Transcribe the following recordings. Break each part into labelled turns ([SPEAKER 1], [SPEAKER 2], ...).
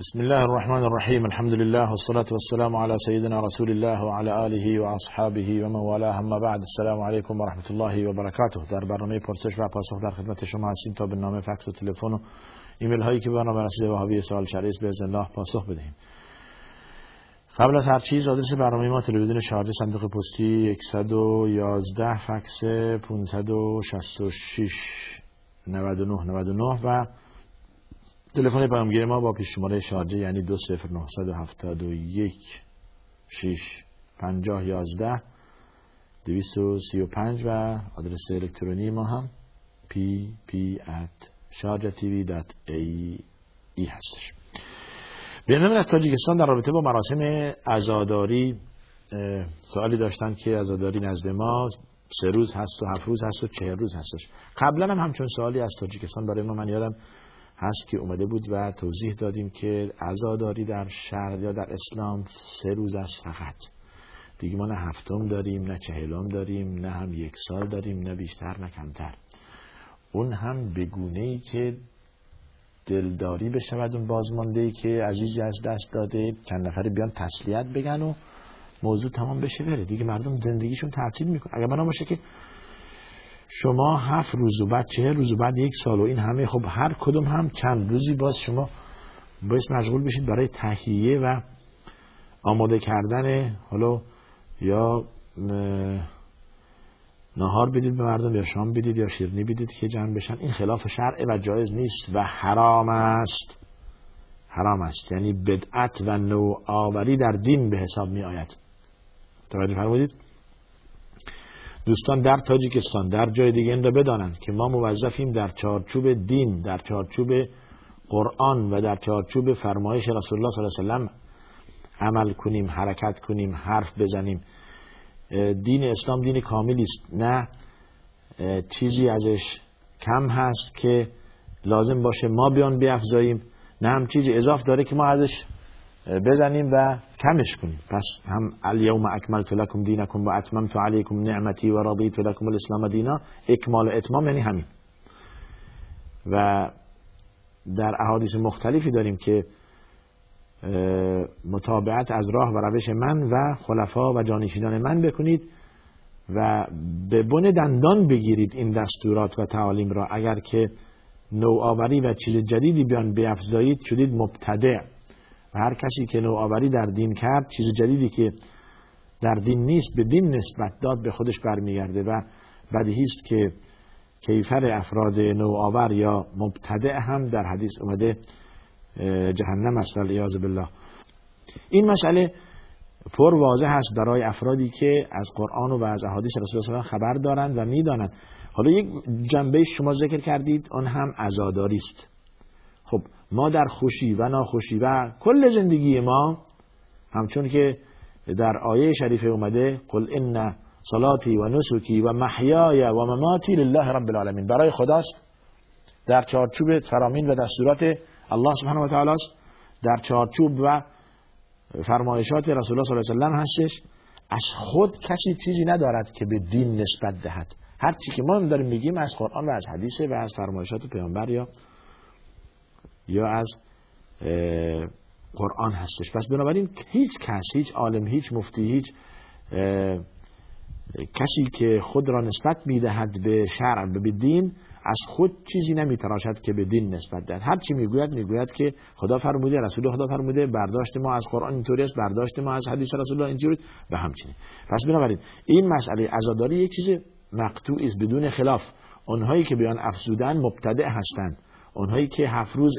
[SPEAKER 1] بسم الله الرحمن الرحیم الحمد لله والصلاة والسلام على سيدنا رسول الله وعلى آله وأصحابه ومن والاه اما بعد السلام علیکم و رحمت الله و برکاته در برنامه پرسش و پاسخ در خدمت شما هستیم تا به نام فکس و تلفن و ایمیل هایی که برنامه رسیده وهابی سوال شریس به الله پاسخ بدهیم قبل از هر چیز آدرس برنامه ما تلویزیون شارجه صندوق پستی 111 فکس 566 99 99 و تلفن پیامگیر ما با پیش شماره شارجه یعنی 20971 6 50 11 235 و آدرس الکترونی ما هم pp at ای هستش. بیانم از تاجیکستان در رابطه با مراسم ازاداری سوالی داشتن که ازاداری نزد ما سه روز هست و هفت روز هست و چهر روز هستش. قبلا هم همچون سوالی از تاجیکستان برای ما من یادم هست که اومده بود و توضیح دادیم که عزاداری در شرق یا در اسلام سه روز است فقط. دیگه ما نه هفتم داریم نه چهلم داریم نه هم یک سال داریم نه بیشتر نه کمتر. اون هم بگونه ای که دلداری بشود اون بازمانده ای که عزیزی از دست داده چند نفری بیان تسلیت بگن و موضوع تمام بشه بره. دیگه مردم زندگیشون تعطیل می‌کنه اگر من باشه که شما هفت روز و بعد چه روز و بعد یک سال و این همه خب هر کدوم هم چند روزی باز شما باید مشغول بشید برای تهیه و آماده کردن حالا یا نهار بدید به مردم یا شام بدید یا شیرنی بدید که جمع بشن. این خلاف شرع و جایز نیست و حرام است. حرام است. یعنی بدعت و نوع آوری در دین به حساب می آید توجه فرمودید؟ دوستان در تاجیکستان در جای دیگه این را بدانند که ما موظفیم در چارچوب دین در چارچوب قرآن و در چارچوب فرمایش رسول الله صلی الله علیه وسلم عمل کنیم حرکت کنیم حرف بزنیم. دین اسلام دین کاملی است. نه چیزی ازش کم هست که لازم باشه ما بیان بیافزاییم. نه هم چیزی اضاف داره که ما ازش بزنیم و کمش کنیم. پس هم الیوم اکملت لکم دینکم و اتممت علیکم نعمتی و رضیت لکم الاسلام دینا. اکمال و اتمام یعنی همین. و در احادیث مختلفی داریم که مطابعت از راه و روش من و خلفا و جانشینان من بکنید و به بن دندان بگیرید این دستورات و تعالیم را. اگر که نوآوری و چیز جدیدی بیان بیافزایید شدید مبتدع. و هر کسی که نوآوری در دین کرد چیز جدیدی که در دین نیست به دین نسبت داد به خودش برمیگرده و بدیهی است که کیفر افراد نوآور یا مبتدع هم در حدیث اومده جهنم است والعیاذ بالله. این مسئله پر واضح هست برای افرادی که از قرآن و از احادیث رسول الله خبر دارند و می‌دانند. حالا یک جنبه شما ذکر کردید آن هم عزاداری است. خب ما در خوشی و ناخوشی و کل زندگی ما همچون که در آیه شریفه اومده قل ان صلاتی و نسکی و محیای و مماتی لله رب العالمین. برای خداست. در چارچوب فرامین و دستورات الله سبحانه و تعالی است. در چارچوب و فرمایشات رسول الله صلی الله علیه و هستش. از خود کسی چیزی ندارد که به دین نسبت دهد. هر چی که ما داریم میگیم از قرآن و از حدیث و از فرمایشات پیامبر یا یا از قرآن هستش. پس بنابراین هیچ کس هیچ عالم هیچ مفتی هیچ کسی که خود را نسبت می‌دهد به شرع به دین از خود چیزی نمیتراشد که به دین نسبت دهد. هر چی می‌گوید می‌گوید که خدا فرموده رسول خدا فرموده برداشت ما از قرآن اینطوری است برداشت ما از حدیث رسول الله اینجوری و همچنین. پس بنابراین این مسئله عزاداری یک چیز مقطوع است بدون خلاف. اونهایی که بیان افزودن مبتدع هستند. اونهایی که هفت روز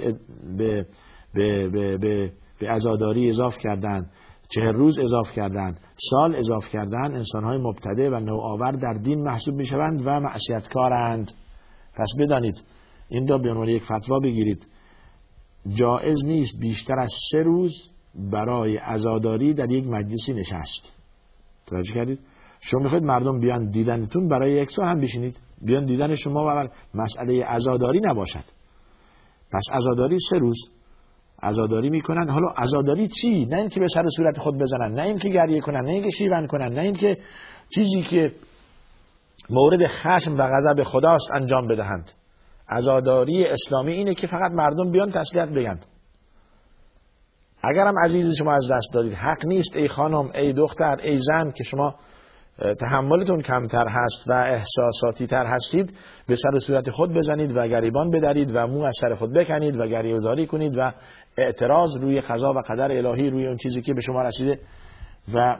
[SPEAKER 1] به به به به به عزاداری اضاف کردن چهر روز اضاف کردن سال اضاف کردن انسانهای مبتدع و نوآور در دین محسوب می شوند و معصیتکارند پس بدانید این را به عنوان یک فتوا بگیرید. جائز نیست بیشتر از سه روز برای عزاداری در یک مجلسی نشست. توجه کردید؟ شما می‌خواید مردم بیان دیدنتون برای یک سال هم بشینید. بیان دیدن شما و مسئله عزاداری نباشد. پس عزاداری سه روز. عزاداری می‌کنن. حالا عزاداری چی؟ نه اینکه به سر صورت خود بزنن نه اینکه گریه کنن نه اینکه شیون کنن نه اینکه چیزی که مورد خشم و غضب خداست انجام بدهند. عزاداری اسلامی اینه که فقط مردم بیان تسلیت بگن. اگرم عزیز شما از دست دادید حق نیست ای خانم ای دختر ای زن که شما تحملتون کمتر هست و احساساتی تر هستید به سر صورت خود بزنید و گریبان بدارید و مو از سر خود بکنید و گریوزاری کنید و اعتراض روی قضا و قدر الهی روی اون چیزی که به شما رسیده. و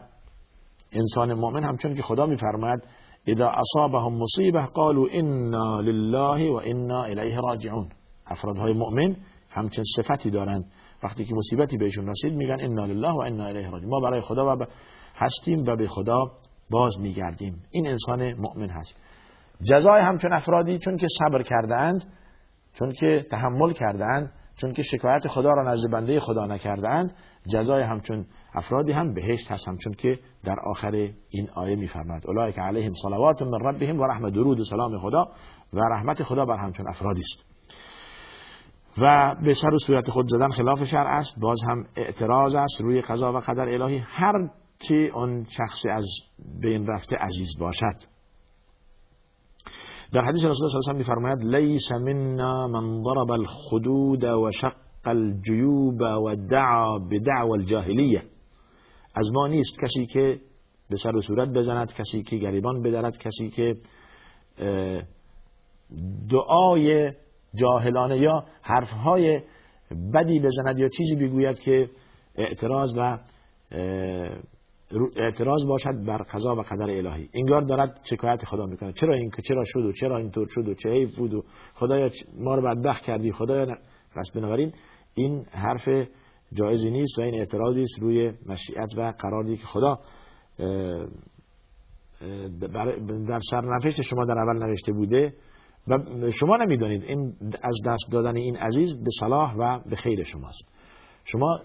[SPEAKER 1] انسان مؤمن همچون که خدا میفرماید اذا اصابهم مصیبه قالوا انا لله و انا الیه راجعون افرادهای مؤمن همچنین صفتی دارند. وقتی که مصیبتی بهشون رسید میگن انا لله و انا الیه راجعون ما برای خدا و هستیم و به خدا باز میگردیم. این انسان مؤمن هست. جزای همچون افرادی چون که صبر کردند چون که تحمل کردند چون که شکایت خدا را نزد بنده خدا نکردند جزای همچون افرادی هم بهشت هست همچون که در آخر این آیه میفرماد اولئک علیهم صلوات من ربهم و رحمت درود و سلام خدا و رحمت خدا بر همچون افرادی است. و به سر و صورت خود زدن خلاف شرع است باز هم اعتراض است روی قضا و قدر الهی هر چی اون شخص از بین رفته عزیز باشد. در حدیث رسول الله صلی الله علیه و میفرماید لیس منا من ضرب الخدود و شق الجیوب و دعا بدعوى الجاهلیه. از ما نیست کسی که به سر و صورت بزند کسی که گریبان بدارد کسی که دعای جاهلانه یا حرفهای بدی بزند یا چیزی بگوید که اعتراض و اعتراض باشد بر قضا و قدر الهی. انگار دارد شکایت خدا می‌کنه چرا این چرا شد و چرا اینطور شد و چه حیف بود و خدایا ما رو بدبخت کردی خدایا پس بنابراین این حرف جایزی نیست و این اعتراضی است روی مشیت و قراری که خدا در سرنوشت شما در اول نوشته بوده و شما نمی‌دانید. این از دست دادن این عزیز به صلاح و به خیر شماست. شما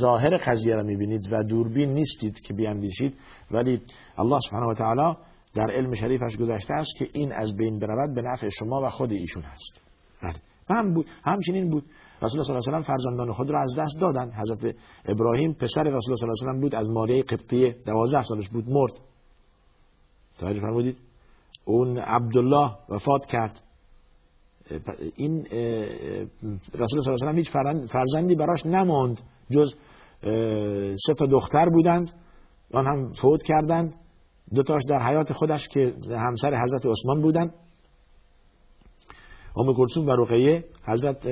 [SPEAKER 1] ظاهر قضیه را می‌بینید و دوربین نیستید که بیاندیشید ولی الله سبحانه و تعالی در علم شریفش گذاشته است که این از بین برود به نفع شما و خود ایشون هست. بله. هم بود همچنین بود. رسول الله صلی الله علیه و فرزندان خود را از دست دادن. حضرت ابراهیم پسر رسول الله صلی الله علیه و بود از ماریه قبطیه 12 سالش بود مرد. توجه فرمودید؟ اون عبدالله وفات کرد. این رسول صلی الله علیه و هیچ فرزندی براش نماند جز سه تا دختر بودند آن هم فوت کردند دو تاش در حیات خودش که همسر حضرت عثمان بودند. ام کلثوم و رقیه حضرت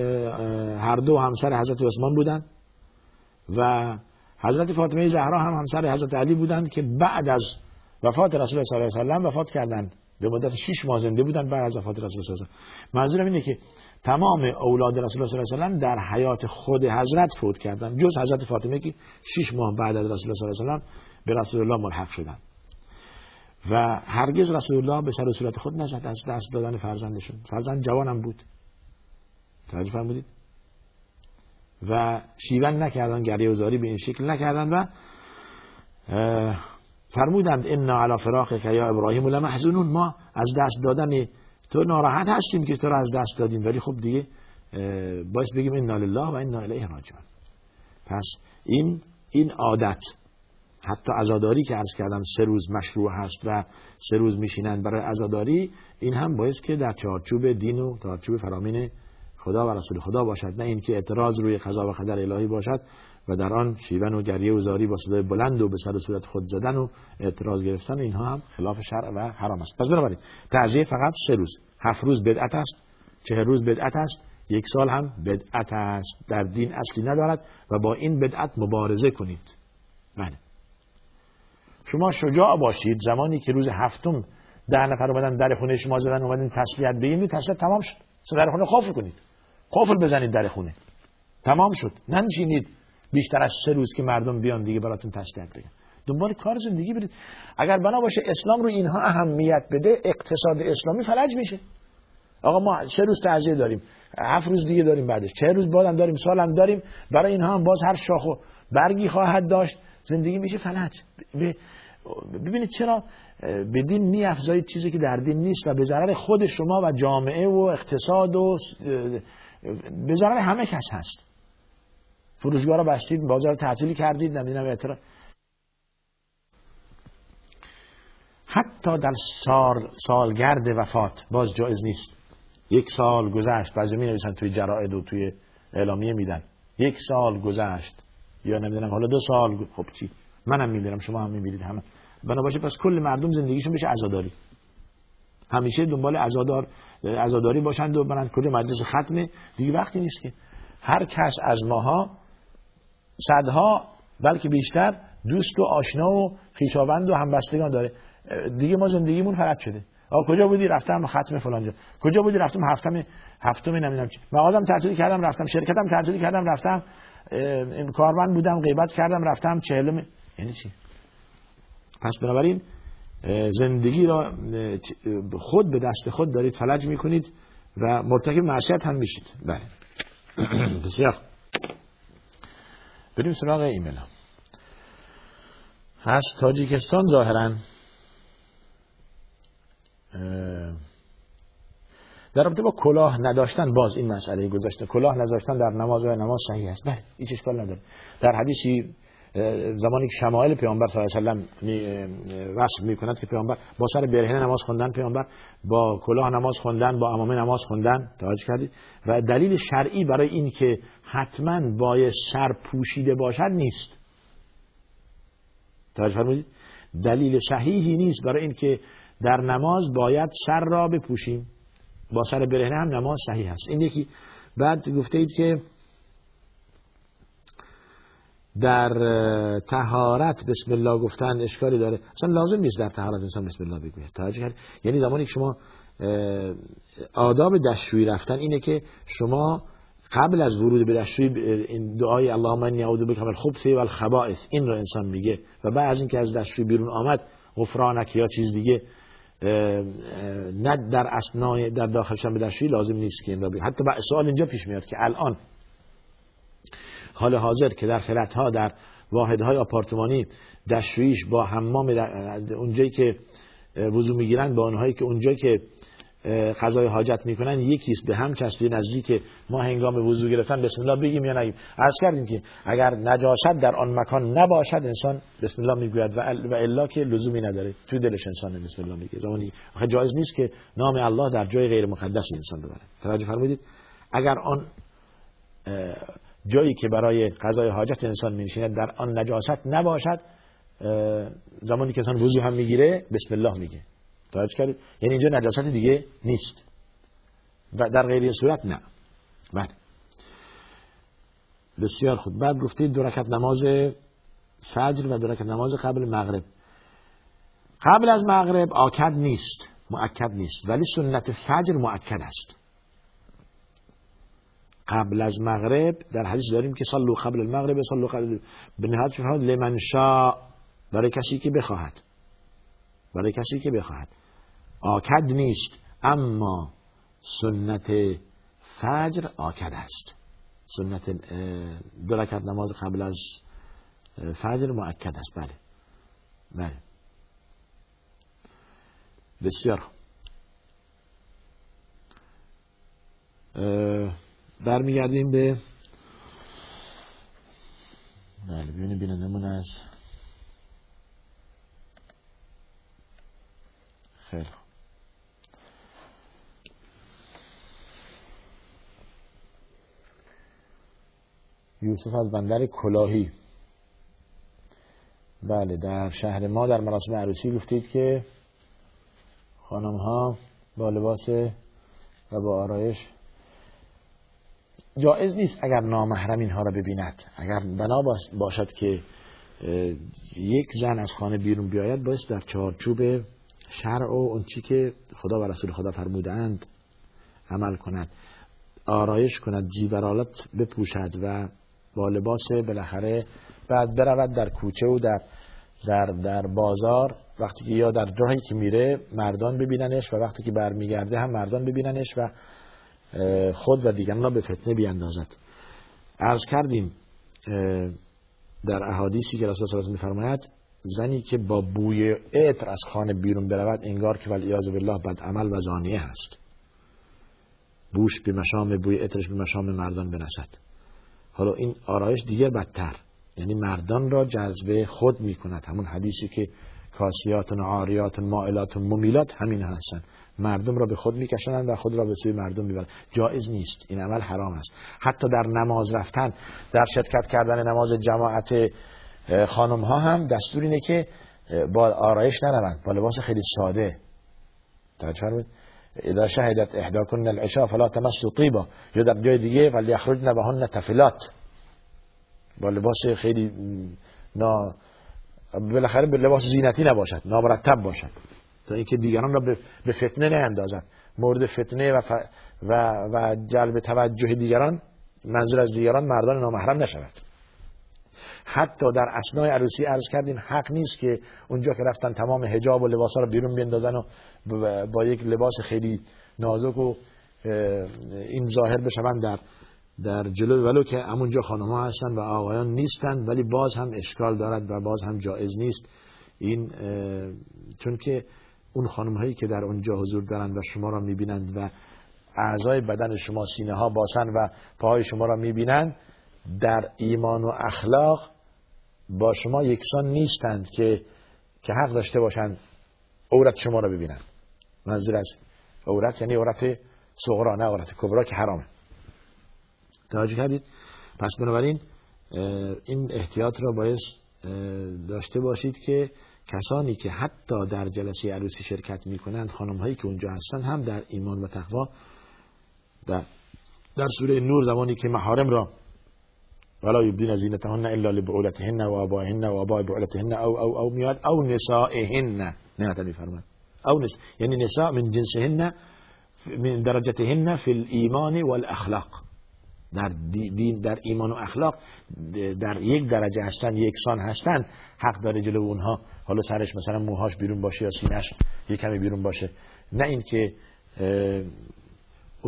[SPEAKER 1] هر دو همسر حضرت عثمان بودند و حضرت فاطمه زهرا هم همسر حضرت علی بودند که بعد از وفات رسول صلی الله علیه و سلم وفات کردند. به مدت 6 ماه زنده بودند بعد از وفات رسول الله و منظورم اینه که تمام اولاد رسول الله صلی الله و در حیات خود حضرت فوت کردند جز حضرت فاطمه که 6 ماه بعد از رسول الله صلی الله و به رسول الله ملحق شدند و هرگز رسول الله به سر و صورت خود نزد از دست دادن فرزندشون. فرزند جوانم بود. توجه فرمودید؟ و شیون نکردن گریه وزاری به این شکل نکردن و فرمودند انا علی که یا ابراهیم لمحزونون. ما از دست دادن تو ناراحت هستیم که تو را از دست دادیم ولی خب دیگه باید بگیم انا لله و انا الیه راجعون. پس این این عادت حتی عزاداری که عرض کردم سه روز مشروع هست و سه روز میشینند برای عزاداری این هم باید که در چارچوب دین و چارچوب فرامین خدا و رسول خدا باشد نه اینکه اعتراض روی قضا و قدر الهی باشد. و در آن شیون و گریه و زاری با صدای بلند و به سر صورت خود زدن و اعتراض گرفتن اینها هم خلاف شرع و حرام است. پس بنابراین تعزیه فقط سه روز. هفت روز بدعت است چه روز بدعت است یک سال هم بدعت است. در دین اصلی ندارد و با این بدعت مبارزه کنید. بله. شما شجاع باشید. زمانی که روز هفتم ده نفر اومدن در خونه شما زدن اومدن تسلیت بگیرید تسلیت تمام شد. در خونه قفل کنید. قفل بزنید در خونه. تمام شد. ننشینید. بیشتر از سه روز که مردم بیان دیگه براتون تسلیت بگن دنبال کار زندگی برید. اگر بنا باشه اسلام رو اینها اهمیت بده اقتصاد اسلامی فلج میشه. آقا ما سه روز تعزیه داریم هفت روز دیگه داریم بعدش. چه روز بعدم داریم سالم داریم. برای اینها هم باز هر شاخ و برگی خواهد داشت. زندگی میشه فلج. ببینید چرا به دین می افزایید چیزی که در دین نیست و به ضرر خود شما و جامعه و اقتصاد و به ضرر همه کس هست. فروشگاه رو بستید بازار تعطیلی کردید نمی‌دونم اعتراض. حتی در سال سالگرد وفات باز جایز نیست. یک سال گذشت بعضی می نویسن توی جرائد و توی اعلامیه میدن. یک سال گذشت یا نمی‌دونم حالا دو سال خب چی؟ منم میمیرم شما هم میمیرید همه. بنا باشه پس کل مردم زندگیشون بشه عزاداری. همیشه دنبال عزادار عزاداری باشند و برن کجا مجلس ختمه دیگه وقتی نیست که. هر کس از ماها صدها بلکه بیشتر دوست و آشنا و خیشاوند و همبستگان داره. دیگه ما زندگیمون فرد شده. آقا کجا بودی؟ رفتم ختم فلانجا کجا بودی؟ رفتم هفتم هفتم نمی‌دونم چی. مغازم تعطیلی کردم رفتم شرکتم تعطیلی کردم رفتم این کارمند بودم غیبت کردم رفتم چهلم. یعنی چی؟ پس بنابراین زندگی را خود به دست خود دارید فلج می‌کنید و مرتکب معصیت هم میشید. بله. بسیار. بریم سراغ ایمیل از تاجیکستان ظاهرا. در رابطه با کلاه نداشتن باز این مسئله گذاشته. کلاه نداشتن در نماز و نماز صحیح است. بله هیچ اشکال نداره. در حدیثی زمانی که شمایل پیامبر صلی الله علیه و وصف می‌کند که پیامبر با سر برهنه نماز خوندن پیامبر با کلاه نماز خوندن با امامه نماز خوندن. توجه کردید؟ و دلیل شرعی برای این که حتما باید سر پوشیده باشد نیست. توجه فرمودید دلیل صحیحی نیست برای اینکه در نماز باید سر را بپوشیم. با سر برهنه هم نماز صحیح است. این یکی. بعد گفته اید که در تهارت بسم الله گفتن اشکالی داره. اصلا لازم نیست در تهارت انسان بسم الله بگوید. توجه کرد یعنی زمانی که شما آداب دستشویی رفتن اینه که شما قبل از ورود به دستشویی این دعای اللهم انی اعوذ بک من الخبث والخبائث این رو انسان میگه. و بعد از اینکه از دستشویی بیرون آمد غفرانک یا چیز دیگه نه در اسنای در داخلشان به دستشویی لازم نیست که این رو حتی با سوال اینجا پیش میاد که الان حال حاضر که در خلط ها در واحدهای آپارتمانی دستشوییش با حمام اونجایی که وضو می‌گیرن با اونهایی که اونجایی که قضای حاجت می‌کنن یکیست به هم چسبی نزدیک ما هنگام وضو گرفتن بسم الله بگیم یا نگیم. عرض کردیم که اگر نجاست در آن مکان نباشد انسان بسم الله می‌گوید و الا که لزومی نداره. تو دلش انسان بسم الله میگه. زمانی جایز نیست که نام الله در جای غیر مقدس انسان ببره. توجه فرمودید؟ اگر آن جایی که برای قضای حاجت انسان میشیند در آن نجاست نباشد زمانی که انسان وضو هم می‌گیره بسم الله میگه. توجه کردید یعنی اینجا نجاست دیگه نیست. و در غیر صورت نه. بله. بسیار خوب. بعد گفتید دو رکعت نماز فجر و دو رکعت نماز قبل مغرب. قبل از مغرب آکد نیست. مؤکد نیست. ولی سنت فجر مؤکد است. قبل از مغرب در حدیث داریم که صلو قبل المغرب صلو قبل به نهایت لمن شاء. برای کسی که بخواهد. برای کسی که بخواهد. آکد نیست اما سنت فجر آکد است. سنت دو نماز قبل از فجر مؤکد است. بله. بله. بسیار برمیگردیم به بله ببینیم بینندمون از خیلی یوسف از بندر کلاهی. بله در شهر ما در مراسم عروسی گفتید که خانم ها با لباس و با آرایش جایز نیست اگر نامحرم اینها را ببیند. اگر بنا باشد که یک زن از خانه بیرون بیاید باید در چارچوب شرع و اون چی که خدا و رسول خدا فرمودند عمل کند آرایش کند جیبرالت بپوشد و با لباس بالاخره بعد برود در کوچه و در در در بازار. وقتی که یا در جایی که میره مردان ببیننش و وقتی که برمیگرده هم مردان ببیننش و خود و دیگران را به فتنه بیاندازد عرض کردیم در احادیثی که رسول الله میفرماید زنی که با بوی عطر از خانه بیرون برود انگار که والعیاذ بالله بد عمل و زانیه هست بوش به مشام بوی عطرش به مشام مردان برسد حالا این آرایش دیگر بدتر. یعنی مردان را جذب خود می کند. همون حدیثی که کاسیات عاریات مائلات ممیلات همین هستن. مردم را به خود میکشنند و خود را به سوی مردم می‌برند جایز نیست. این عمل حرام است. حتی در نماز رفتن در شرکت کردن نماز جماعت خانم ها هم دستور اینه که با آرایش نروند. با لباس خیلی ساده. توجه فرمایید اذا شهدت احداكن العشاء فلا تمسوا طيبا یا در جای دیگه ولی یخرجن بهن تفلات. با لباس خیلی نا بالاخره به لباس زینتی نباشد نامرتب باشد. تا اینکه دیگران را به فتنه نیندازد. مورد فتنه و, و, و جلب توجه دیگران منظور از دیگران مردان نامحرم نشود. حتی در اسنای عروسی عرض کردیم حق نیست که اونجا که رفتن تمام حجاب و لباس ها رو بیرون بیندازن و با یک لباس خیلی نازک و این ظاهر بشون در در جلو. ولو که همونجا خانم ها هستن و آقایان نیستن ولی باز هم اشکال دارد و باز هم جایز نیست. این چون که اون خانم هایی که در اونجا حضور دارند و شما را می‌بینند و اعضای بدن شما سینه ها باشند و پاهای شما را می‌بینند در ایمان و اخلاق با شما یکسان نیستند که که حق داشته باشند عورت شما را ببینند منظور از عورت یعنی عورت صغرا نه عورت کبرا که حرامه. توجه کردید؟ پس بنابراین این احتیاط را باید داشته باشید که کسانی که حتی در جلسه عروسی شرکت می کنند خانم هایی که اونجا هستند هم در ایمان و تقوا در, در سوره نور زمانی که محارم را ولا يبدين زينتهن الا لبعولتهن وابائهن واباء بعولتهن او او او میاد او نسائهن. نه تا میفرماد او نس یعنی نساء من جنسهن من درجتهن في الايمان والاخلاق در دین در ایمان و اخلاق در یک درجه هستن یکسان هستن حق داره جلو اونها. حالا سرش مثلا موهاش بیرون باشه یا سینش یک کمی بیرون باشه. نه اینکه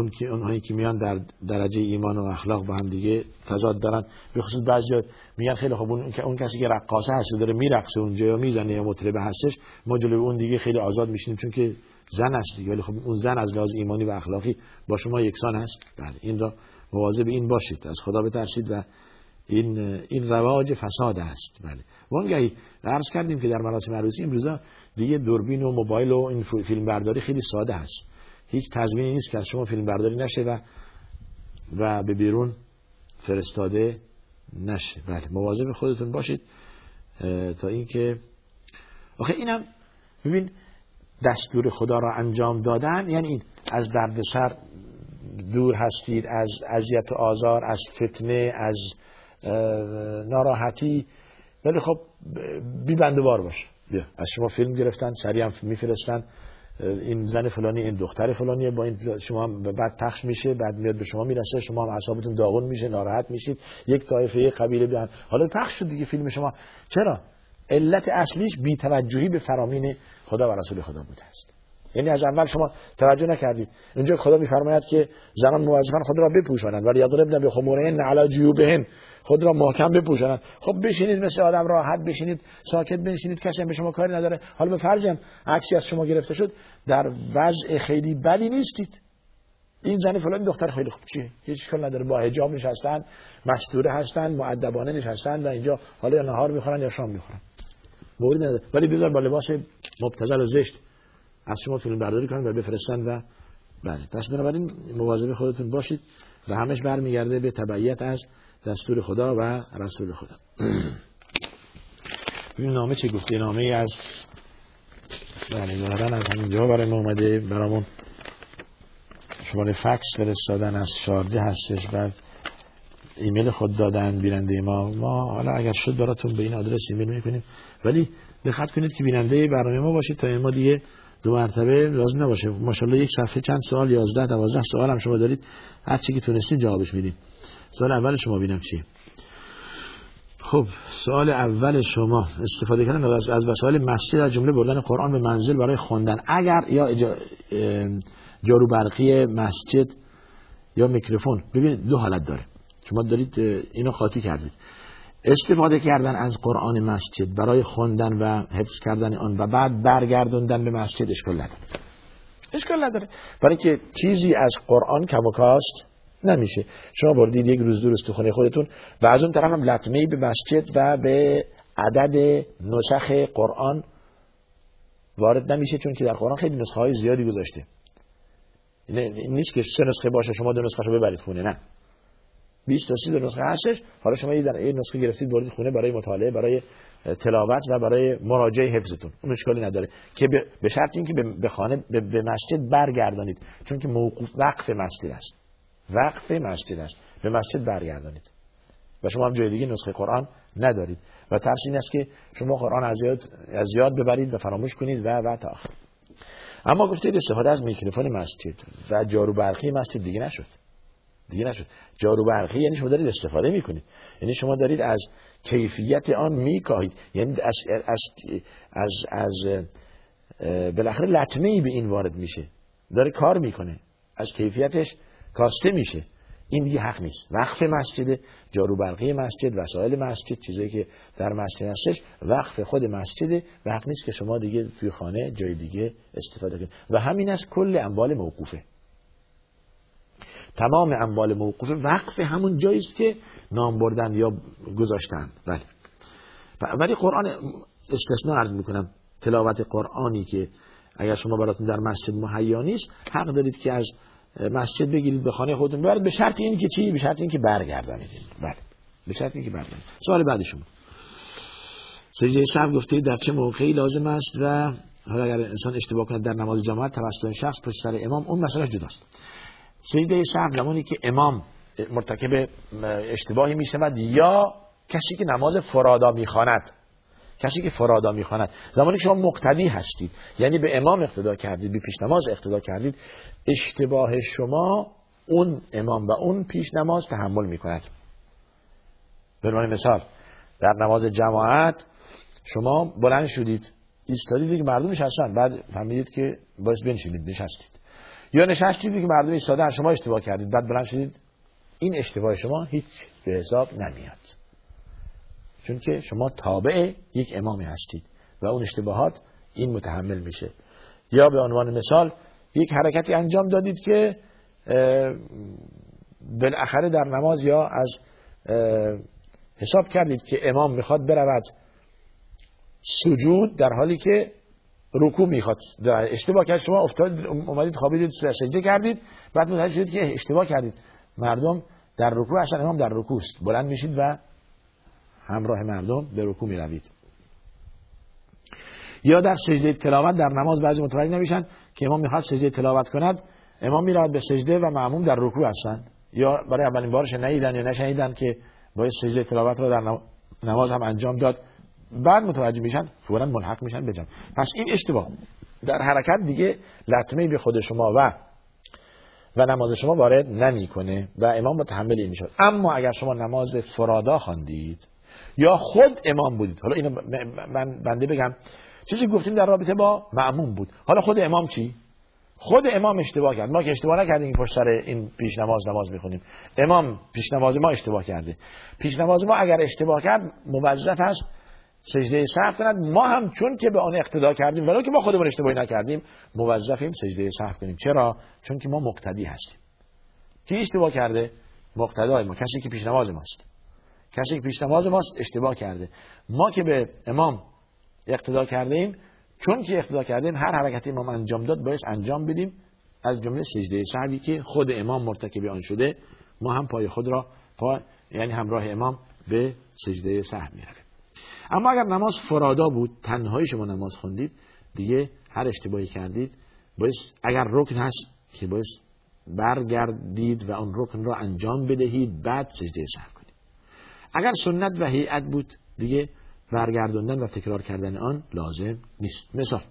[SPEAKER 1] اون که اونهایی که میان در درجه ایمان و اخلاق با هم دیگه تضاد دارن. به خصوص بعضی میگن خیلی خب اون, اون کسی که رقاصه هست داره میرقصه اونجا یا می‌زنه یا مطربه هستش ما جلوی اون دیگه خیلی آزاد میشیم چون که زن هست دیگه. ولی خب اون زن از لحاظ ایمانی و اخلاقی با شما یکسان هست. بله این را مواظب این باشید. از خدا بترسید و این این رواج فساد است. بله. وانگهی عرض کردیم که در مراسم عروسی امروزا دیگه دوربین و موبایل و این فیلم برداری خیلی ساده است. هیچ تضمینی نیست که از شما فیلم برداری نشه و و به بیرون فرستاده نشه. بله مواظب خودتون باشید تا اینکه آخه اینم ببین دستور خدا را انجام دادن یعنی این از دردسر دور هستید از اذیت و آزار از فتنه از ناراحتی. ولی خب بی بندوار باشه از شما فیلم گرفتن سریع هم میفرستن. این زن فلانی این دختر فلانی با این شما بعد پخش میشه بعد میاد به شما می‌رسه شما هم اعصابتون داغون میشه ناراحت میشید یک طایفه قبیله بیان. حالا پخش شد دیگه فیلم شما. چرا؟ علت اصلیش بی توجهی به فرامین خدا و رسول خدا بوده است. یعنی از اول شما توجه نکردید. اینجا خدا میفرماید که زنان موظفان خود را بپوشانند. ولی یضربن بخمورهن علی جیوبهن خود را محکم بپوشانند. خب بشینید مثل آدم راحت بشینید ساکت بنشینید کسی به شما کاری نداره. حالا به فرضم عکسی از شما گرفته شد در وضع خیلی بدی نیستید. این زن فلان دختر خیلی خوب. چیه؟ هیچ اشکال نداره. با حجاب نشستن مستوره هستن مؤدبانه نشستن و اینجا حالا یا نهار می‌خورن یا شام می‌خورن. نداره. ولی بذار با لباس مبتذل و زشت از شما فیلم برداری کنن و بفرستن و بله. پس بنابراین مواظب خودتون باشید و همش برمیگرده به تبعیت از دستور خدا و رسول خدا. این نامه چه گفته نامه ای از بله ظاهرا از همینجا برای ما اومده. برامون شماره فکس فرستادن از شارجه هستش بعد ایمیل خود دادن بیننده ما. ما حالا اگر شد براتون به این آدرس ایمیل می‌کنیم. ولی دقت کنید که بیننده برنامه ما باشید تا ما دیگه دو مرتبه لازم نباشه. ماشاءالله یک صفحه چند سوال 11 12 سوال هم شما دارید. هر چی که تونستید جوابش میدیم سوال اول شما بینم چیه. خب سوال اول شما. استفاده کردن از از وسایل مسجد از جمله بردن قرآن به منزل برای خواندن. اگر یا جارو برقی مسجد یا میکروفون. ببینید دو حالت داره. شما دارید اینو خاطی کردید. استفاده کردن از قرآن مسجد برای خوندن و حفظ کردن آن و بعد برگردوندن به مسجد اشکال نداره. اشکال نداره. برای که چیزی از قرآن کم و کاست نمیشه. شما بردید یک روز درست تو خونه خودتون و از اون طرف هم لطمه به مسجد و به عدد نسخ قرآن وارد نمیشه چون که در قرآن خیلی نسخه های زیادی گذاشته. نیست که سه نسخه باشه شما دو نسخه رو ببرید خونه نه. 20 تا 30 نسخه هستش حالا شما یه یه نسخه گرفتید بردید خونه برای مطالعه برای تلاوت و برای مراجعه حفظتون. اون اشکالی نداره. که به شرط اینکه به خانه به مسجد برگردانید. چون که موقوف وقف مسجد است. وقف مسجد است. به مسجد برگردانید. و شما هم جای دیگه نسخه قرآن ندارید. و ترس این است که شما قرآن از یاد, از یاد ببرید و فراموش کنید و و تا آخر. اما گفتید استفاده از میکروفون مسجد و جارو برقی مسجد دیگه نشد. دیگه نشد. جارو برقی یعنی شما دارید استفاده می‌کنید. یعنی شما دارید از کیفیت آن میکاهید. یعنی از از از, از بالاخره لطمه ای به این وارد میشه. داره کار می‌کنه. از کیفیتش کاسته میشه. این دیگه حق نیست. وقف مسجد جارو برقی مسجد وسایل مسجد چیزایی که در مسجد هستش وقف خود مسجد و نیست که شما دیگه توی خانه جای دیگه استفاده کنید. و همین از کل اموال موقوفه. تمام اموال موقوفه وقف همون جایی که نام بردن یا گذاشتن. بله. ولی قرآن استثناء عرض می‌کنم. تلاوت قرآنی که اگر شما براتون در مسجد مهیا نیست حق دارید که از مسجد بگیرید به خانه خودتون ببرید به شرط این که چی؟ به شرط این که برگردانید. بله. به شرط این که برگردانید. سوال بعد شما. سجده سهو گفته در چه موقعی لازم است و حالا اگر انسان اشتباه کنه در نماز جماعت توسط شخص پشت سر امام اون مسئله جداست. سجده سهو زمانی که امام مرتکب اشتباهی می شود یا کسی که نماز فرادا می‌خواند. کسی که فرادا می‌خواند. زمانی که شما مقتدی هستید یعنی به امام اقتدا کردید به پیش نماز اقتدا کردید اشتباه شما اون امام و اون پیش نماز تحمل می‌کند. به مثال در نماز جماعت شما بلند شدید ایستادید که مردم نشستن بعد فهمیدید که باید بنشینید نشستید. یا نشستید که مردم ایستادن شما اشتباه کردید. بعد بلند شدید. این اشتباه شما هیچ به حساب نمیاد. چون که شما تابع یک امامی هستید و اون اشتباهات این متحمل میشه. یا به عنوان مثال یک حرکتی انجام دادید که بالاخره در نماز یا از حساب کردید که امام می‌خواد برود. سجود در حالی که رکوع می‌خواد. اشتباه کرد شما افتاد اومدید خوابیدید سجده کردید بعد متوجه شدید که اشتباه کردید. مردم در رکوع اصلا امام در رکوع است. بلند میشید و همراه مردم به رکوع می روید یا در سجده تلاوت در نماز بعضی متوجه نمیشن که امام می‌خواد سجده تلاوت کند. امام می‌رود به سجده و معموم در رکوع هستند. یا برای اولین بارش نیدن یا نشنیدن که باید سجده تلاوت را در نماز هم انجام داد. بعد متوجه میشن فورا ملحق میشن بجم پس این اشتباه. در حرکت دیگه لطمه به خود شما و و نماز شما وارد نمی‌کنه و امام متحمل این می‌شد اما اگر شما نماز فرادا خواندید یا خود امام بودید حالا اینو من بنده بگم چیزی گفتیم در رابطه با معموم بود. حالا خود امام چی؟ خود امام اشتباه کرد. ما که اشتباه نکردیم پشت سر این پیش نماز نماز می‌خونیم. امام پیش نماز ما اشتباه کرده. پیش نماز ما اگر اشتباه کرد موظف هست سجده سهو کند ما هم چون که به آن اقتدا کردیم ولو که ما خودمون اشتباهی نکردیم موظفیم سجده سهو کنیم. چرا؟ چون که ما مقتدی هستیم. کی اشتباه کرده؟ مقتدای ما کسی که پیش نماز ماست. کسی که پیش نماز ماست اشتباه کرده. ما که به امام اقتدا کردیم چون که اقتدا کردیم هر حرکتی امام انجام داد باید انجام بدیم. از جمله سجده سهوی که خود امام مرتکب آن شده ما هم پای خود را پا یعنی همراه امام به سجده سهو می‌رویم. اما اگر نماز فرادا بود تنهایی شما نماز خوندید دیگه هر اشتباهی کردید باید اگر رکن هست که باید برگردید و اون رکن را انجام بدهید بعد سجده سهو اگر سنت و هیئت بود دیگه برگردوندن و تکرار کردن آن لازم نیست. مثال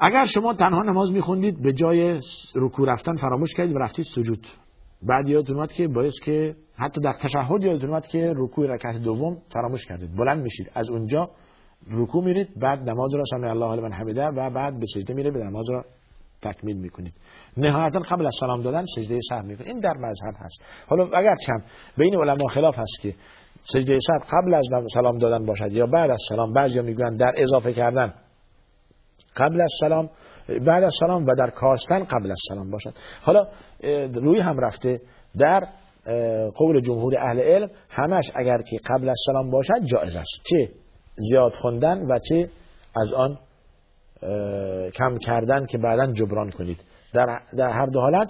[SPEAKER 1] اگر شما تنها نماز میخوندید به جای رکوع رفتن فراموش کردید و رفتید سجود. بعد یادتون اومد که باعث که حتی در تشهد یادتون اومد که رکوع رکعت دوم فراموش کردید. بلند میشید. از اونجا رکوع میرید بعد نماز را سمع الله لمن حمده و بعد به سجده میره به نماز را تکمیل می‌کنید. نهایتا قبل از سلام دادن سجده سهو می‌کنید. این در مذهب هست. حالا اگر چند بین علما خلاف هست که سجده سهو قبل از سلام دادن باشد یا بعد از سلام بعضیا میگن در اضافه کردن قبل از سلام بعد از سلام و در کاستن قبل از سلام باشد. حالا روی هم رفته در قول جمهور اهل علم همش اگر که قبل از سلام باشد جایز است. چه زیاد خوندن و چه از آن کم کردن که بعدا جبران کنید. در, در هر دو حالت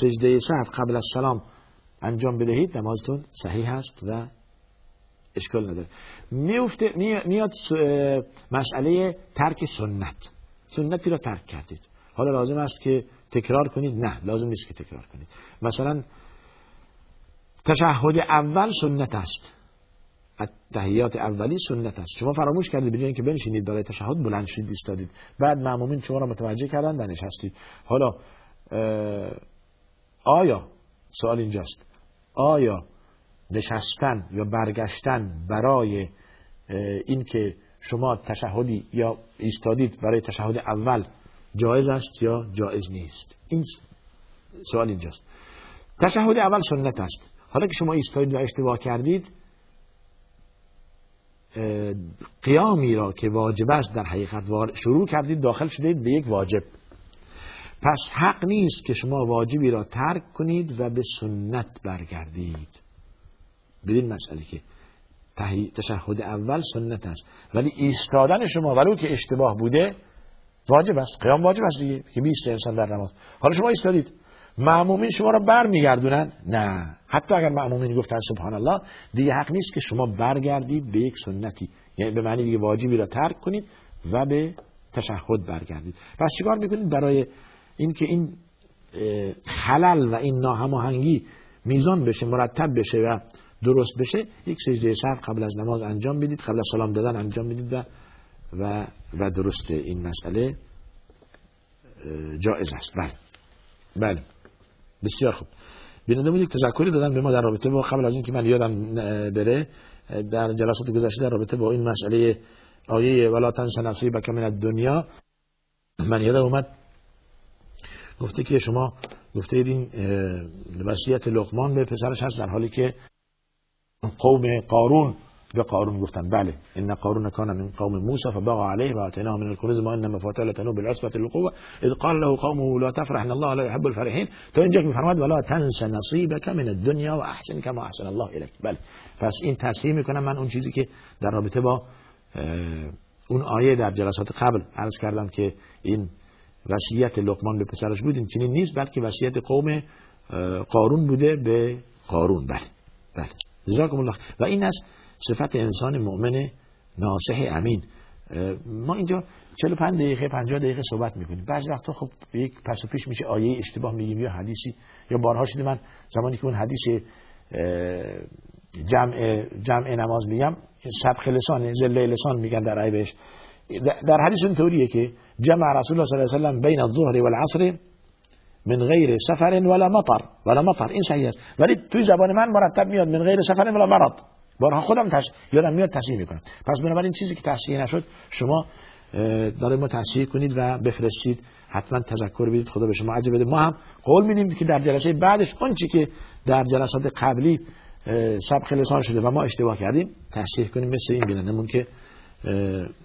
[SPEAKER 1] سجده سهو قبل از سلام انجام بدهید نمازتون صحیح هست و اشکال نداره. میفته میاد مسئله ترک سنت. سنتی را ترک کردید. حالا لازم است که تکرار کنید؟ نه لازم نیست که تکرار کنید. مثلا تشهد اول سنت است. تحیات اولی سنت است. شما فراموش کردید به که بنشینید برای تشهد بلند شدید ایستادید. بعد معمومین شما را متوجه کردن و نشستید حالا آیا سوال اینجاست؟ آیا نشستن یا برگشتن برای اینکه شما تشهدی یا ایستادید برای تشهد اول جایز است یا جایز نیست؟ این سوال اینجاست. تشهد اول سنت است. حالا که شما ایستادید و اشتباه کردید قیامی را که واجب است در حقیقت شروع کردید داخل شدید به یک واجب. پس حق نیست که شما واجبی را ترک کنید و به سنت برگردید. بدین مسئله که تشهد اول سنت است. ولی ایستادن شما ولو که اشتباه بوده واجب است. قیام واجب است دیگه که بیست انسان در نماز. حالا شما ایستادید. معمومین شما را برمیگردونن؟ نه. حتی اگر معمومین گفتن سبحان الله دیگه حق نیست که شما برگردید به یک سنتی. یعنی به معنی دیگه واجبی را ترک کنید و به تشهد برگردید. پس چیکار می‌کنید؟ برای اینکه این خلل و این ناهماهنگی میزان بشه مرتب بشه و درست بشه یک سجده سر قبل از نماز انجام بدید قبل از سلام دادن انجام بدید و و, و درست این مسئله جایز است. بله. بله. بسیار خوب. بیننده بودید تذکری دادن به ما در رابطه با قبل از اینکه من یادم بره در جلسات گذشته در رابطه با این مسئله آیه ولا تنس نصیبک من دنیا من یادم اومد گفته که شما گفته این وصیت لقمان به پسرش هست در حالی که قوم قارون. به قارون گفتن بله ان قارون کان من قوم موسی فبغى عليه واتيناه من الكنوز ما ان مفاتيح لتنوب بالعصبة القوة اذ قال له قومه لا تفرح ان الله لا يحب الفرحين. تو اینجا میفرماد ولا تنس نصيبك من الدنيا واحسن كما احسن الله اليك بله. پس این تصحیح می‌کنم من اون چیزی که در رابطه با اون آیه در جلسات قبل عرض کردم که این وصیت لقمان به پسرش بود این چنین نیست بلکه وصیت قوم قارون بوده به قارون. بله بله. جزاکم الله. و این است صفت انسان مؤمن ناصح امین. ما اینجا 45 دقیقه 50 دقیقه صحبت می‌کنیم. بعضی وقتا خب یک پس و پیش میشه آیه اشتباه میگیم یا حدیثی یا بارها شده من زمانی که اون حدیث جمع جمع نماز میگم سبخ لسان زله لسان میگن در عیبش در حدیث اون طوریه که جمع رسول الله صلی الله علیه و سلم بین الظهر والعصر من غیر سفر ولا مطر ولا مطر. این صحیح است. ولی توی زبان من مرتب میاد من غیر سفر ولا مرض. بارها خودم تش... یادم میاد تصحیح می‌کنم. پس بنابراین چیزی که تصحیح نشد شما داره ما تصحیح کنید و بفرستید. حتما تذکر بدید. خدا به شما عجب بده. ما هم قول میدیم که در جلسه بعدش اون چی که در جلسات قبلی سبق لسان شده و ما اشتباه کردیم تصحیح کنیم. مثل این بینندمون که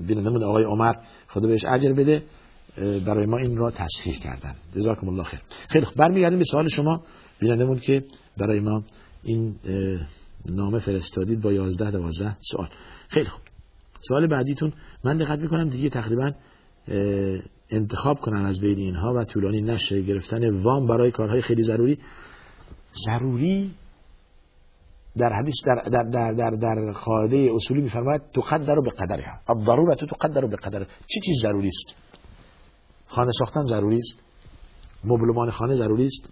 [SPEAKER 1] بینندمون آقای عمر خدا بهش اجر بده. برای ما این را تصحیح کردن. جزاکم الله خیر. خیلی خوب. برمیگردیم به سوال شما. بینندمون که برای ما این نامه فرستادید با 11 12 سوال. خیلی خوب. سوال بعدیتون. من دقت می‌کنم دیگه تقریبا انتخاب کنن از بین اینها و طولانی نشه. گرفتن وام برای کارهای خیلی ضروری. ضروری؟ در حدیث در در در در, در قاعده اصولی میفرماید تقدر به قدرها. الضروره تقدر به قدر. چی چیز ضروری است؟ خانه ساختن ضروری است. مبلمان خانه ضروری است.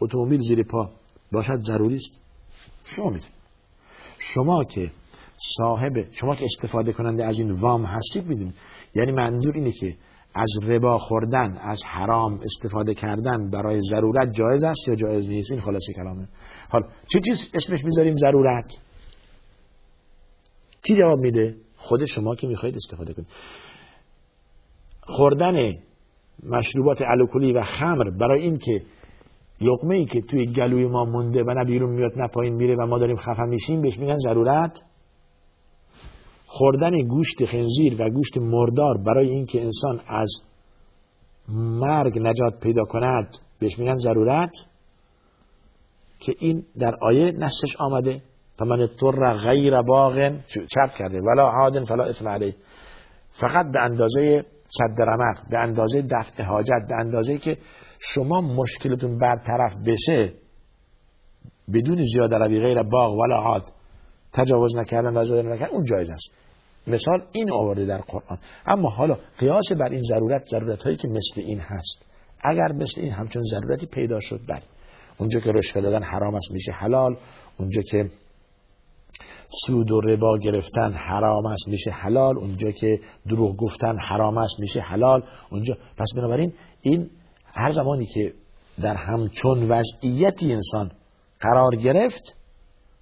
[SPEAKER 1] اتومبیل زیر پا باشد ضروری است. شما می‌دونید شما که صاحب شما که استفاده کننده از این وام هستید می‌دونید. یعنی منظور اینه که از ربا خوردن از حرام استفاده کردن برای ضرورت جایز است یا جایز نیست؟ این خلاصه کلامه. حال چه چیز اسمش می‌ذاریم ضرورت؟ کی جواب میده؟ خود شما که می‌خواید استفاده کنید. خوردن مشروبات الکلی و خمر برای اینکه لقمه ای که توی گلوی ما مونده و نه بیرون میاد نه پایین میره و ما داریم خفه میشیم بهش میگن ضرورت خوردن گوشت خنزیر و گوشت مردار برای اینکه انسان از مرگ نجات پیدا کند بهش میگن ضرورت که این در آیه نصش آمده. فمن اضطر غیر باغ چرت کرده. ولا عاد فلا اثم علیه. فقط به اندازه صد رمق به اندازه دفع حاجت به اندازه که شما مشکلتون برطرف بشه بدون زیاده روی غیر باغ ولا عاد تجاوز نکردن و زیاده نکردن اون جایز است. مثال این آورده در قرآن. اما حالا قیاس بر این ضرورت ضرورت هایی که مثل این هست. اگر مثل این همچون ضرورتی پیدا شد بله. اونجا که رشوه دادن حرام است میشه حلال. اونجا که سود و ربا گرفتن حرام است میشه حلال. اونجا که دروغ گفتن حرام است میشه حلال. اونجا پس بنابراین این هر زمانی که در همچون وضعیتی انسان قرار گرفت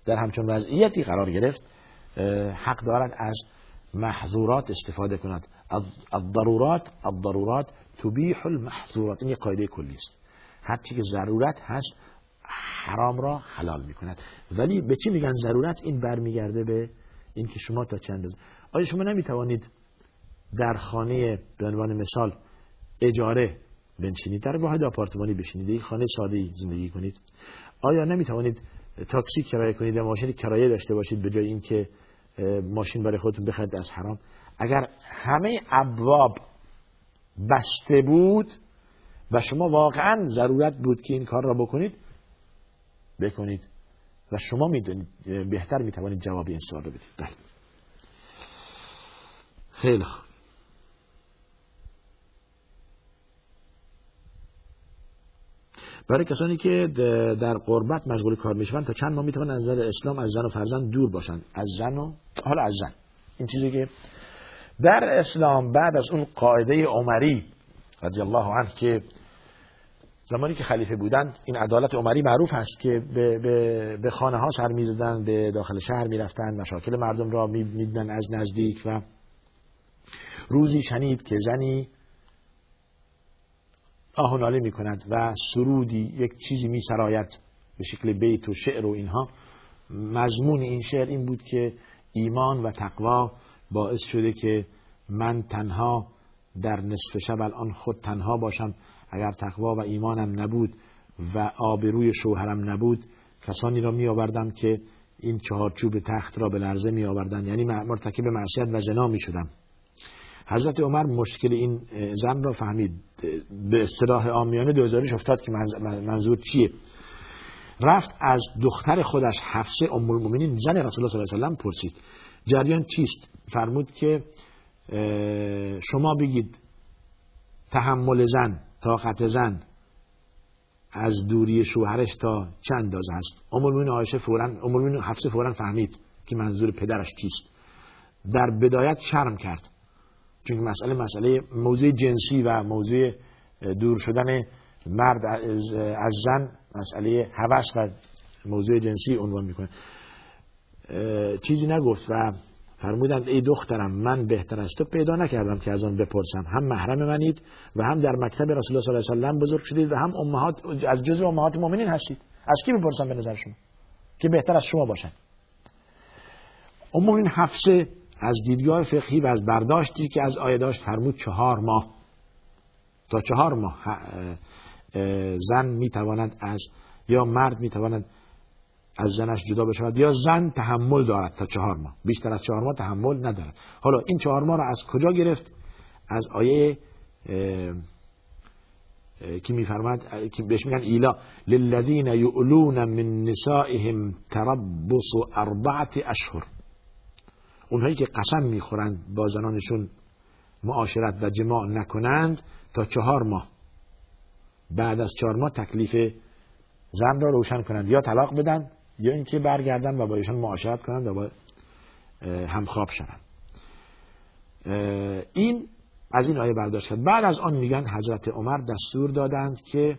[SPEAKER 1] در همچون وضعیتی قرار گرفت حق دارد از محظورات استفاده کند. الضرورات الضرورات تبیح المحظورات. این قاعده کلی است هر چی که ضرورت هست حرام را حلال می کند ولی به چی میگن ضرورت؟ این برمیگرده به این که شما تا چند از آیا شما نمی توانید در خانه به عنوان مثال اجاره بنشینید؟ در واحد آپارتمانی بشینید یک خانه ساده زندگی کنید. آیا نمی توانید تاکسی کرایه کنید یا ماشین کرایه داشته باشید به جای اینکه ماشین برای خودتون بخرید؟ از حرام. اگر همه ابواب بسته بود و شما واقعا ضرورت بود که این کار را بکنید بکنید و شما می‌دونید بهتر می‌توانید جواب این سوال رو بدید. بله. خیلی خوب. برای کسانی که در قربت مشغول کار می‌شوند تا چند ماه می‌توان از نظر اسلام از زن و فرزند دور باشند؟ از زن و حالا از زن. این چیزی که در اسلام بعد از اون قاعده عمری رضی الله عنه که زمانی که خلیفه بودند این عدالت عمری معروف هست که به, به, به خانه ها سر می‌زدن به داخل شهر می‌رفتن مشاکل مردم را می‌دیدن از نزدیک و روزی شنید که زنی آه می کند و سرودی یک چیزی می سراید به شکل بیت و شعر و اینها. مضمون این شعر این بود که ایمان و تقوا باعث شده که من تنها در نصف شب الان خود تنها باشم. اگر تقوا و ایمانم نبود و آبروی شوهرم نبود کسانی را می آوردم که این چهارچوب تخت را به لرزه می آوردن یعنی مرتکب معصیت و زنا می شدم حضرت عمر مشکل این زن را فهمید. به اصطلاح آمیانه دوزاریش افتاد که منظور چیه؟ رفت از دختر خودش حفصه ام المؤمنین زن رسول الله صلی الله علیه و پرسید. جریان چیست؟ فرمود که شما بگید تحمل زن. طاقت زن. از دوری شوهرش تا چند اندازه است. ام المؤمنین عایشه فورا ام المؤمنین حفصه فورا فهمید که منظور پدرش چیست. در بدایت شرم کرد. چون مسئله مسئله موضوع جنسی و موضوع دور شدن مرد از زن مسئله هوس و موضوع جنسی عنوان می‌کنه. چیزی نگفت و فرمودند ای دخترم من بهتر از تو پیدا نکردم که از آن بپرسم. هم محرم منید و هم در مکتب رسول الله صلی الله علیه و سلم بزرگ شدید و هم امهات از جزء امهات مؤمنین هستید. از کی بپرسم به نظر شما؟ که بهتر از شما باشن. امور این حفصه از دیدگاه فقهی و از برداشتی که از آیه داشت فرمود چهار ماه. تا چهار ماه زن می‌تواند از یا مرد می‌تواند از زنش جدا بشود یا زن تحمل دارد تا چهار ماه. بیشتر از چهار ماه تحمل ندارد. حالا این چهار ماه را از کجا گرفت؟ از آیه که میفرماد که بهش میگن ایلا. للذین یؤلون من نسائهم تربص اربعه اشهر. اونهایی که قسم می‌خورند با زنانشون معاشرت و جماع نکنند تا چهار ماه. بعد از چهار ماه تکلیف زن را روشن کنند یا طلاق بدن یا اینکه برگردن و با ایشان معاشرت کنند و با همخواب شوند. این از این آیه برداشت کرد. بعد از آن میگن حضرت عمر دستور دادند که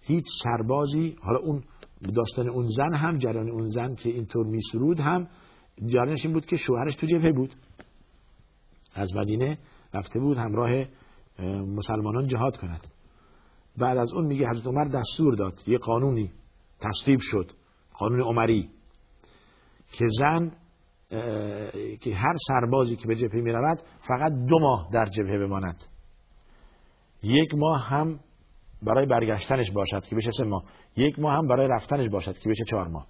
[SPEAKER 1] هیچ سربازی حالا اون داستان اون زن هم جریان اون زن که اینطور میسرود هم جریانش این بود که شوهرش تو جبهه بود. از مدینه رفته بود همراه مسلمانان جهاد کند. بعد از اون میگه حضرت عمر دستور داد. یه قانونی تصویب شد. قانون عمری که زن که هر سربازی که به جبهه می رود فقط دو ماه در جبهه بماند. یک ماه هم برای برگشتنش باشد که بشه سه ماه. یک ماه هم برای رفتنش باشد که بشه چهار ماه.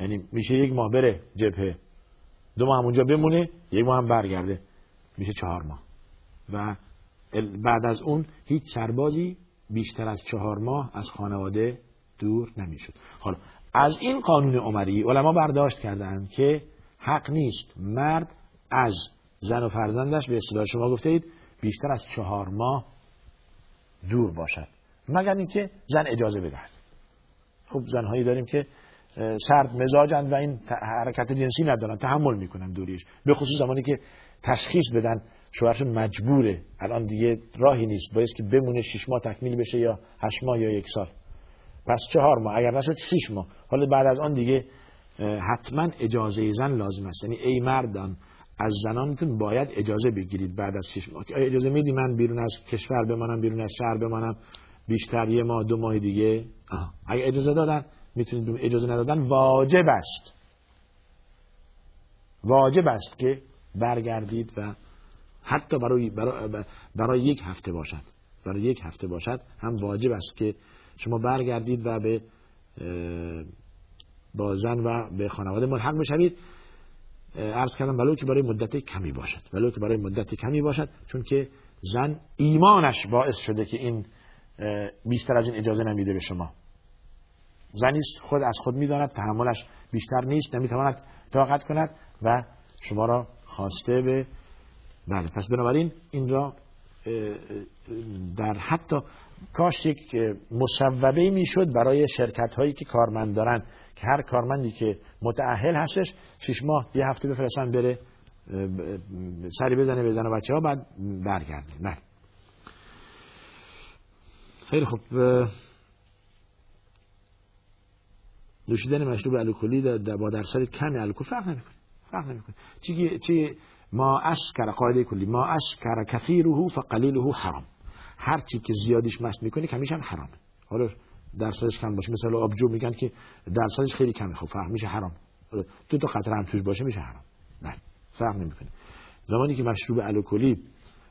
[SPEAKER 1] یعنی میشه یک ماه بره جبهه. دو ماه هم اونجا بمونه یک ماه هم برگرده. میشه چهار ماه. و بعد از اون هیچ سربازی بیشتر از چهار ماه از خانواده دور نمی‌شد. حالا از این قانون عمری علما برداشت کردند که حق نیست مرد از زن و فرزندش به اصطلاح شما گفتید بیشتر از چهار ماه دور باشد. مگر اینکه زن اجازه بدهد. خب زنهایی داریم که سرد مزاجند و این حرکت جنسی ندارن تحمل می‌کنن دوریش. به خصوص زمانی که تشخیص بدن شوهرشون مجبوره. الان دیگه راهی نیست. باید که بمونه شش ماه تکمیل بشه یا هشت ماه یا یک سال. پس چهار ماه. اگر نشد شش ماه. حالا بعد از آن دیگه حتما اجازه زن لازم است. یعنی ای مردان از زنانتون باید اجازه بگیرید بعد از شش ماه. اجازه میدی من بیرون از کشور بمانم بیرون از شهر بمانم؟ بیشتر یه ماه دو ماه دیگه؟ اگه اجازه دادن می‌تونید اجازه ندادن. واجب است. واجب است که برگردید و حتی برای, برای, برای یک هفته باشد. برای یک هفته باشد هم واجب است که شما برگردید و به با زن و به خانواده ملحق بشوید. عرض کردم ولو که برای مدت کمی باشد. ولو که برای مدت کمی باشد چون که زن ایمانش باعث شده که این بیشتر از این اجازه نمیده به شما. زنی خود از خود می‌داند تحملش بیشتر نیست نمی‌تواند طاقت کند و شما را خواسته به بله پس بنابراین این را در حتی کاش یک مصوبه می‌شد برای شرکت هایی که کارمند دارن که هر کارمندی که متعهل هستش شش ماه یه هفته بفرستن بره سری بزنه بزنه بچه ها بعد برگرده. بله خیلی خوب. نوشیدن مشروب الکلی با درصد کمی الکل. فرق نمی‌کنه. فرق نمی‌کنه. چی چی ما اسکر قاعده کلی. ما اسکر کثیره فقلیله حرام. هر چی که زیادیش مست می‌کنه کمیش هم حرامه. حالا درصدش کم باشه. مثلا آبجو میگن که درصدش خیلی کمه. خب فرق میشه حرام. دو تا قطره هم توش باشه میشه حرام. نه فرق نمی‌کنه. زمانی که مشروب الکلی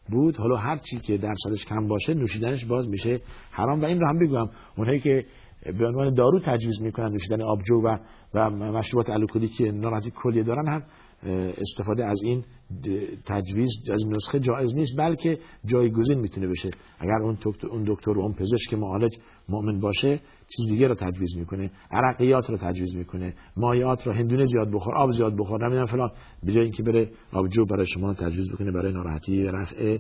[SPEAKER 1] بود حالا هر چی که درصدش کم باشه نوشیدنش باز میشه حرام. و این رو هم بگم اونایی که به عنوان دارو تجویز می‌کنن نوشیدن آبجو و و مشروبات الکلی که ناراحتی کلیه دارن هم استفاده از این تجویز از نسخه جایز نیست بلکه جایگزین می‌تونه بشه. اگر اون دکتر اون دکتر و اون پزشک معالج مؤمن باشه چیز دیگه رو تجویز می‌کنه عرقیات رو تجویز می‌کنه مایعات رو هندونه زیاد بخور آب زیاد بخور نمی‌دونم فلان. به جای اینکه بره آبجو برای شما تجویز بکنه برای ناراحتی رفع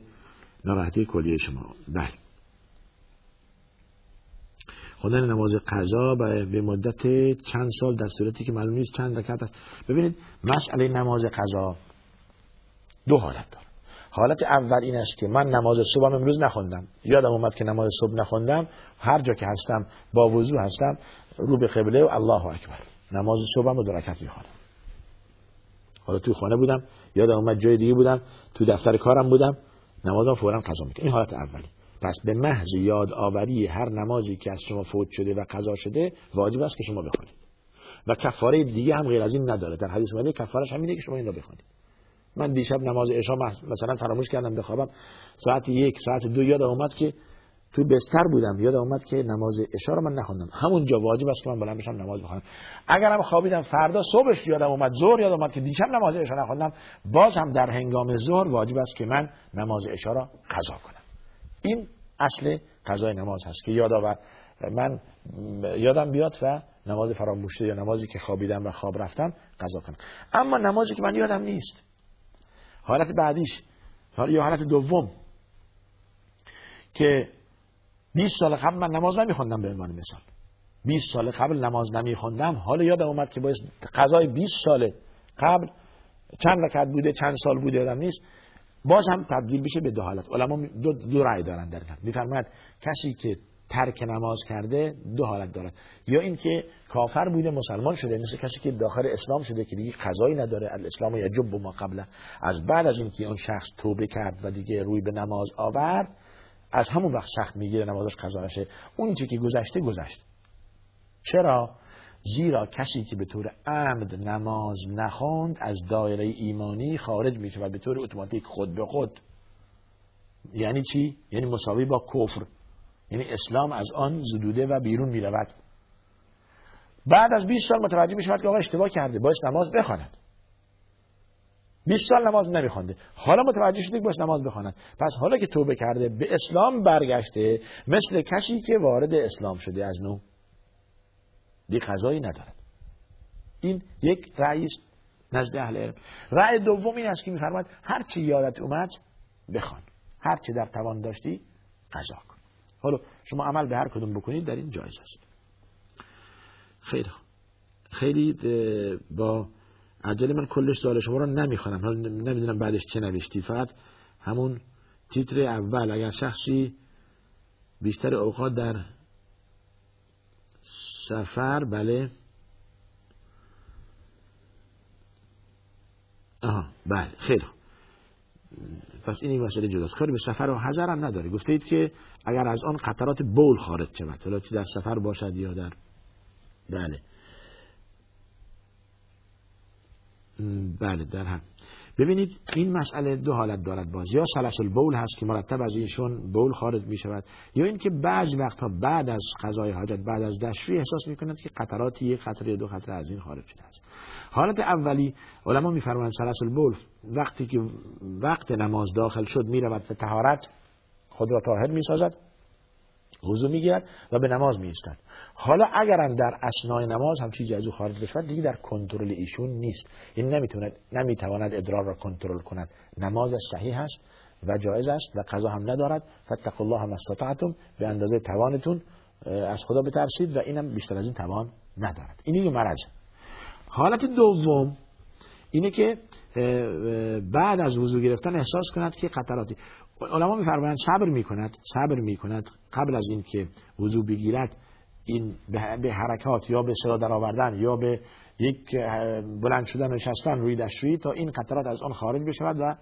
[SPEAKER 1] ناراحتی کلیه شما. بله. خوندن نماز قضا به مدت چند سال در صورتی که معلوم نیست چند رکعت است. ببینید مسئله نماز قضا دو حالت داره. حالت اول این است که من نماز صبح امروز نخوندم. یادم اومد که نماز صبح نخوندم. هر جا که هستم با وضو هستم رو به قبله و الله اکبر. نماز صبحم رو دو رکعت می‌خوانم. حالا تو خانه بودم یادم اومد جای دیگه بودم تو دفتر کارم بودم نمازم فورا قضا می‌کنم. این حالت اولی. پس به محض یاد آوری هر نمازی که از شما فوت شده و قضا شده واجب است که شما بخوانید. و کفاره دیگه هم غیر از این نداره. در حدیث اومده کفارش همینه که شما این را بخوانید. من دیشب نماز عشا مثلا فراموش کردم بخوابم. ساعت یک ساعت دو یاد اومد که تو بستر بودم. یاد اومد که نماز عشا رو من نخوندم. همونجا واجب است که من بلند بشم نماز بخونم اگرم خوابیدم فردا صبحش یادم اومد ظهر یاد اومد که دیشب نماز عشا نخوندم باز هم در هنگام ظهر واجب است که من نماز عشا را قضا کنم. این اصل قضای نماز هست که یادآور من یادم بیاد و نماز فراموشته یا نمازی که خوابیدم و خواب رفتم قضا کنم. اما نمازی که من یادم نیست. حالت بعدیش یا حالت دوم. که 20 سال قبل من نماز نمیخوندم به عنوان مثال. 20 سال قبل نماز نمیخوندم. حالا یادم اومد که باید قضای 20 سال قبل چند رکعت بوده چند سال بوده یادم نیست. باز هم تبدیل بشه به دو حالت. علما دو, دو رأی دارن در میفرماید کسی که ترک نماز کرده دو حالت دارد. یا اینکه کافر بوده مسلمان شده مثل کسی که داخل اسلام شده که دیگه قضایی نداره. الاسلام یجب ما قبل از بعد از اینکه اون شخص توبه کرد و دیگه روی به نماز آورد از همون وقت سخت می‌گیره نمازش قضا اون چی که گذشته گذشت. چرا؟ زیرا کسی که به طور عمد نماز نخوند از دایره ایمانی خارج میشه و به طور اتوماتیک خود به خود. یعنی چی؟ یعنی مساوی با کفر. یعنی اسلام از آن زدوده و بیرون می رود بعد از 20 سال متوجه می شود که آقا اشتباه کرده باید نماز بخواند. 20 سال نماز نمیخونده حالا متوجه شده باش نماز بخواند. پس حالا که توبه کرده به اسلام برگشته مثل کسی که وارد اسلام شده از نو. دیگه قضایی ندارد. این یک رأی نزد اهل علم. رأی دوم این است که میفرماید هر چی یادت اومد بخوان. هر چی در توان داشتی قضا کن. حالا شما عمل به هر کدوم بکنید در این جایز است. خیلی خیلی با عجله من کلش سوال شما رو نمی‌خوانم. نمی‌دونم بعدش چه نوشتی. فقط همون تیتر اول. اگر شخصی بیشتر اوقات در سفر بله. آها بله خیلی پس این مسئله جداست. کاری به سفر و حضر هم نداره. گفته اید که اگر از آن قطرات بول خارج شود حالا چی در سفر باشد یا در بله. بله در هم. ببینید این مسئله دو حالت دارد باز یا سلسل بول هست که مرتب از ایشون بول خارج می شود یا اینکه بعض وقتها بعد از قضای حاجت بعد از دشوی احساس می کند که قطراتی یک قطره دو قطره از این خارج شده است. حالت اولی علما میفرمایند سلسل بول وقتی که وقت نماز داخل شد می رود به طهارت خود را طاهر می سازد وضو می‌گیرد و به نماز میستد حالا اگرم در اسنای نماز هم چیزی از او خارج بشود دیگه در کنترل ایشون نیست. این نمی‌تواند نمی‌تواند ادرار را کنترل کند. نمازش صحیح است و جایز است و قضا هم ندارد. فتق الله هم استطعتم. به اندازه توانتون از خدا بترسید و اینم بیشتر از این توان ندارد. این یه مرض. حالت دوم اینه که بعد از وضو گرفتن احساس کند که قطراتی علما میفرمایند صبر می‌کند صبر می‌کند قبل از اینکه وضو بگیرد این به حرکات یا به صدا در آوردن یا به یک بلند شدن نشستن روی دشوی تا این قطرات از آن خارج بشود و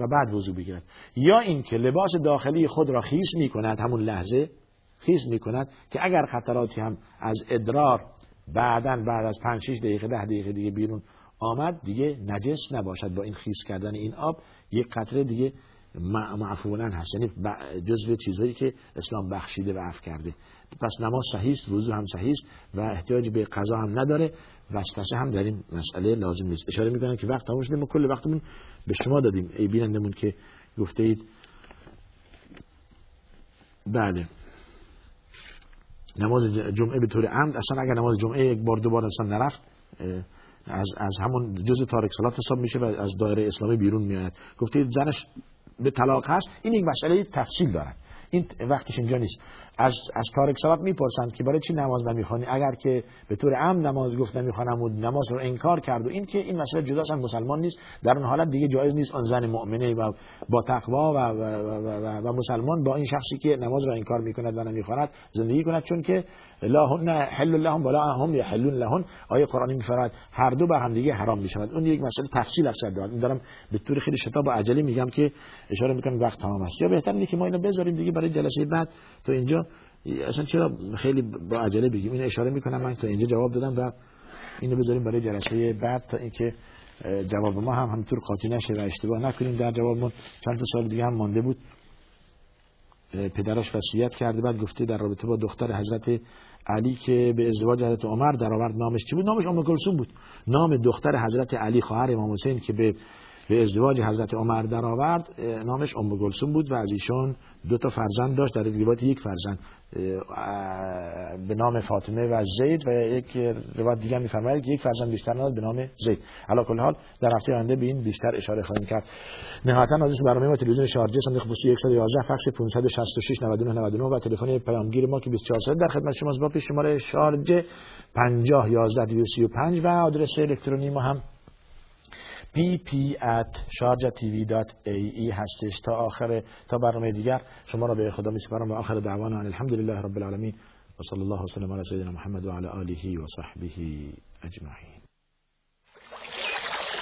[SPEAKER 1] و بعد وضو بگیرد. یا اینکه لباس داخلی خود را خیس می‌کند همون لحظه خیس می‌کند که اگر قطراتی هم از ادرار بعدا بعد از 5 6 دقیقه 10 دقیقه دیگه بیرون آمد دیگه نجس نباشد با این خیس کردن این آب یک قطره دیگه معفونن هست. یعنی جزو چیزهایی که اسلام بخشیده و عفو کرده. پس نماز صحیح است وضو هم صحیح است و احتیاج به قضا هم نداره. وسوسه هم در این مسئله لازم نیست. اشاره می‌کنن که وقت تموم شده. ما کل وقتمون به شما دادیم. ای بینندمون که گفته اید. بله. نماز جمعه به طور عمد. اصلا اگر نماز جمعه یک بار دو بار اصلا نرفت از, از همون جز تارک صلات حساب میشه و از دایره اسلامی بیرون میاد. گفتید زنش به طلاق هست این یک مسئله تفصیل دارد. این وقتش اینجا نیست. از از تارک صلات می‌پرسند که برای چی نماز نمی‌خوانی؟ اگر که به طور عام نماز گفت نمی‌خوانم و نماز رو انکار کرد و این که این مسئله جدا هم مسلمان نیست در اون حالت دیگه جایز نیست آن زن مؤمنه و با تقوا و, و, و, و, مسلمان با این شخصی که نماز رو انکار می‌کند و نمی‌خواند زندگی کند. چون که لا هن حل لهم ولا هم یحلون لهن. آیه قرآنی میفرماید هر دو بر هم دیگه حرام می‌شود اون یک مسئله تفصیل است. دارد این دارم به طور خیلی شتاب و عجله میگم که اشاره می‌کنم وقت تمام است. یا بهتر اینه که ما اینو بذاریم دیگه برای جلسه بعد تو اینجا. اصلا چرا خیلی با عجله بگیم این اشاره می‌کنم. من تا اینجا جواب دادم و اینو بذاریم برای جلسه بعد تا اینکه جواب ما هم همینطور قاطی نشه و اشتباه نکنیم. در جوابمون چند تا سال دیگه هم مانده بود. پدرش وصیت کرده بعد گفته در رابطه با دختر حضرت علی که به ازدواج حضرت عمر در آورد نامش چی بود؟ نامش ام کلثوم بود. نام دختر حضرت علی خواهر امام حسین که به به ازدواج حضرت عمر در آورد نامش ام گلسوم بود و از ایشون دو تا فرزند داشت در روایت یک فرزند به نام فاطمه و زید و یک روایت دیگه میفرماید که یک فرزند بیشتر نداشت به نام زید. علا کل حال در هفته آینده به این بیشتر اشاره خواهیم کرد. نهایتا نازش برنامه ما تلویزیون شارجه صندوق پستی 111 فکس 566 99 99 و تلفن پیامگیر ما که 24 در خدمت شماست با پیش شماره شارجه 50 11 235 و آدرس الکترونی ما هم pp هستش. تا آخر تا برنامه دیگر شما را به خدا میسپارم و آخر دعوانا الحمدلله رب العالمین. و صلی الله وسلم علی سیدنا محمد و علی آله و صحبه اجمعین.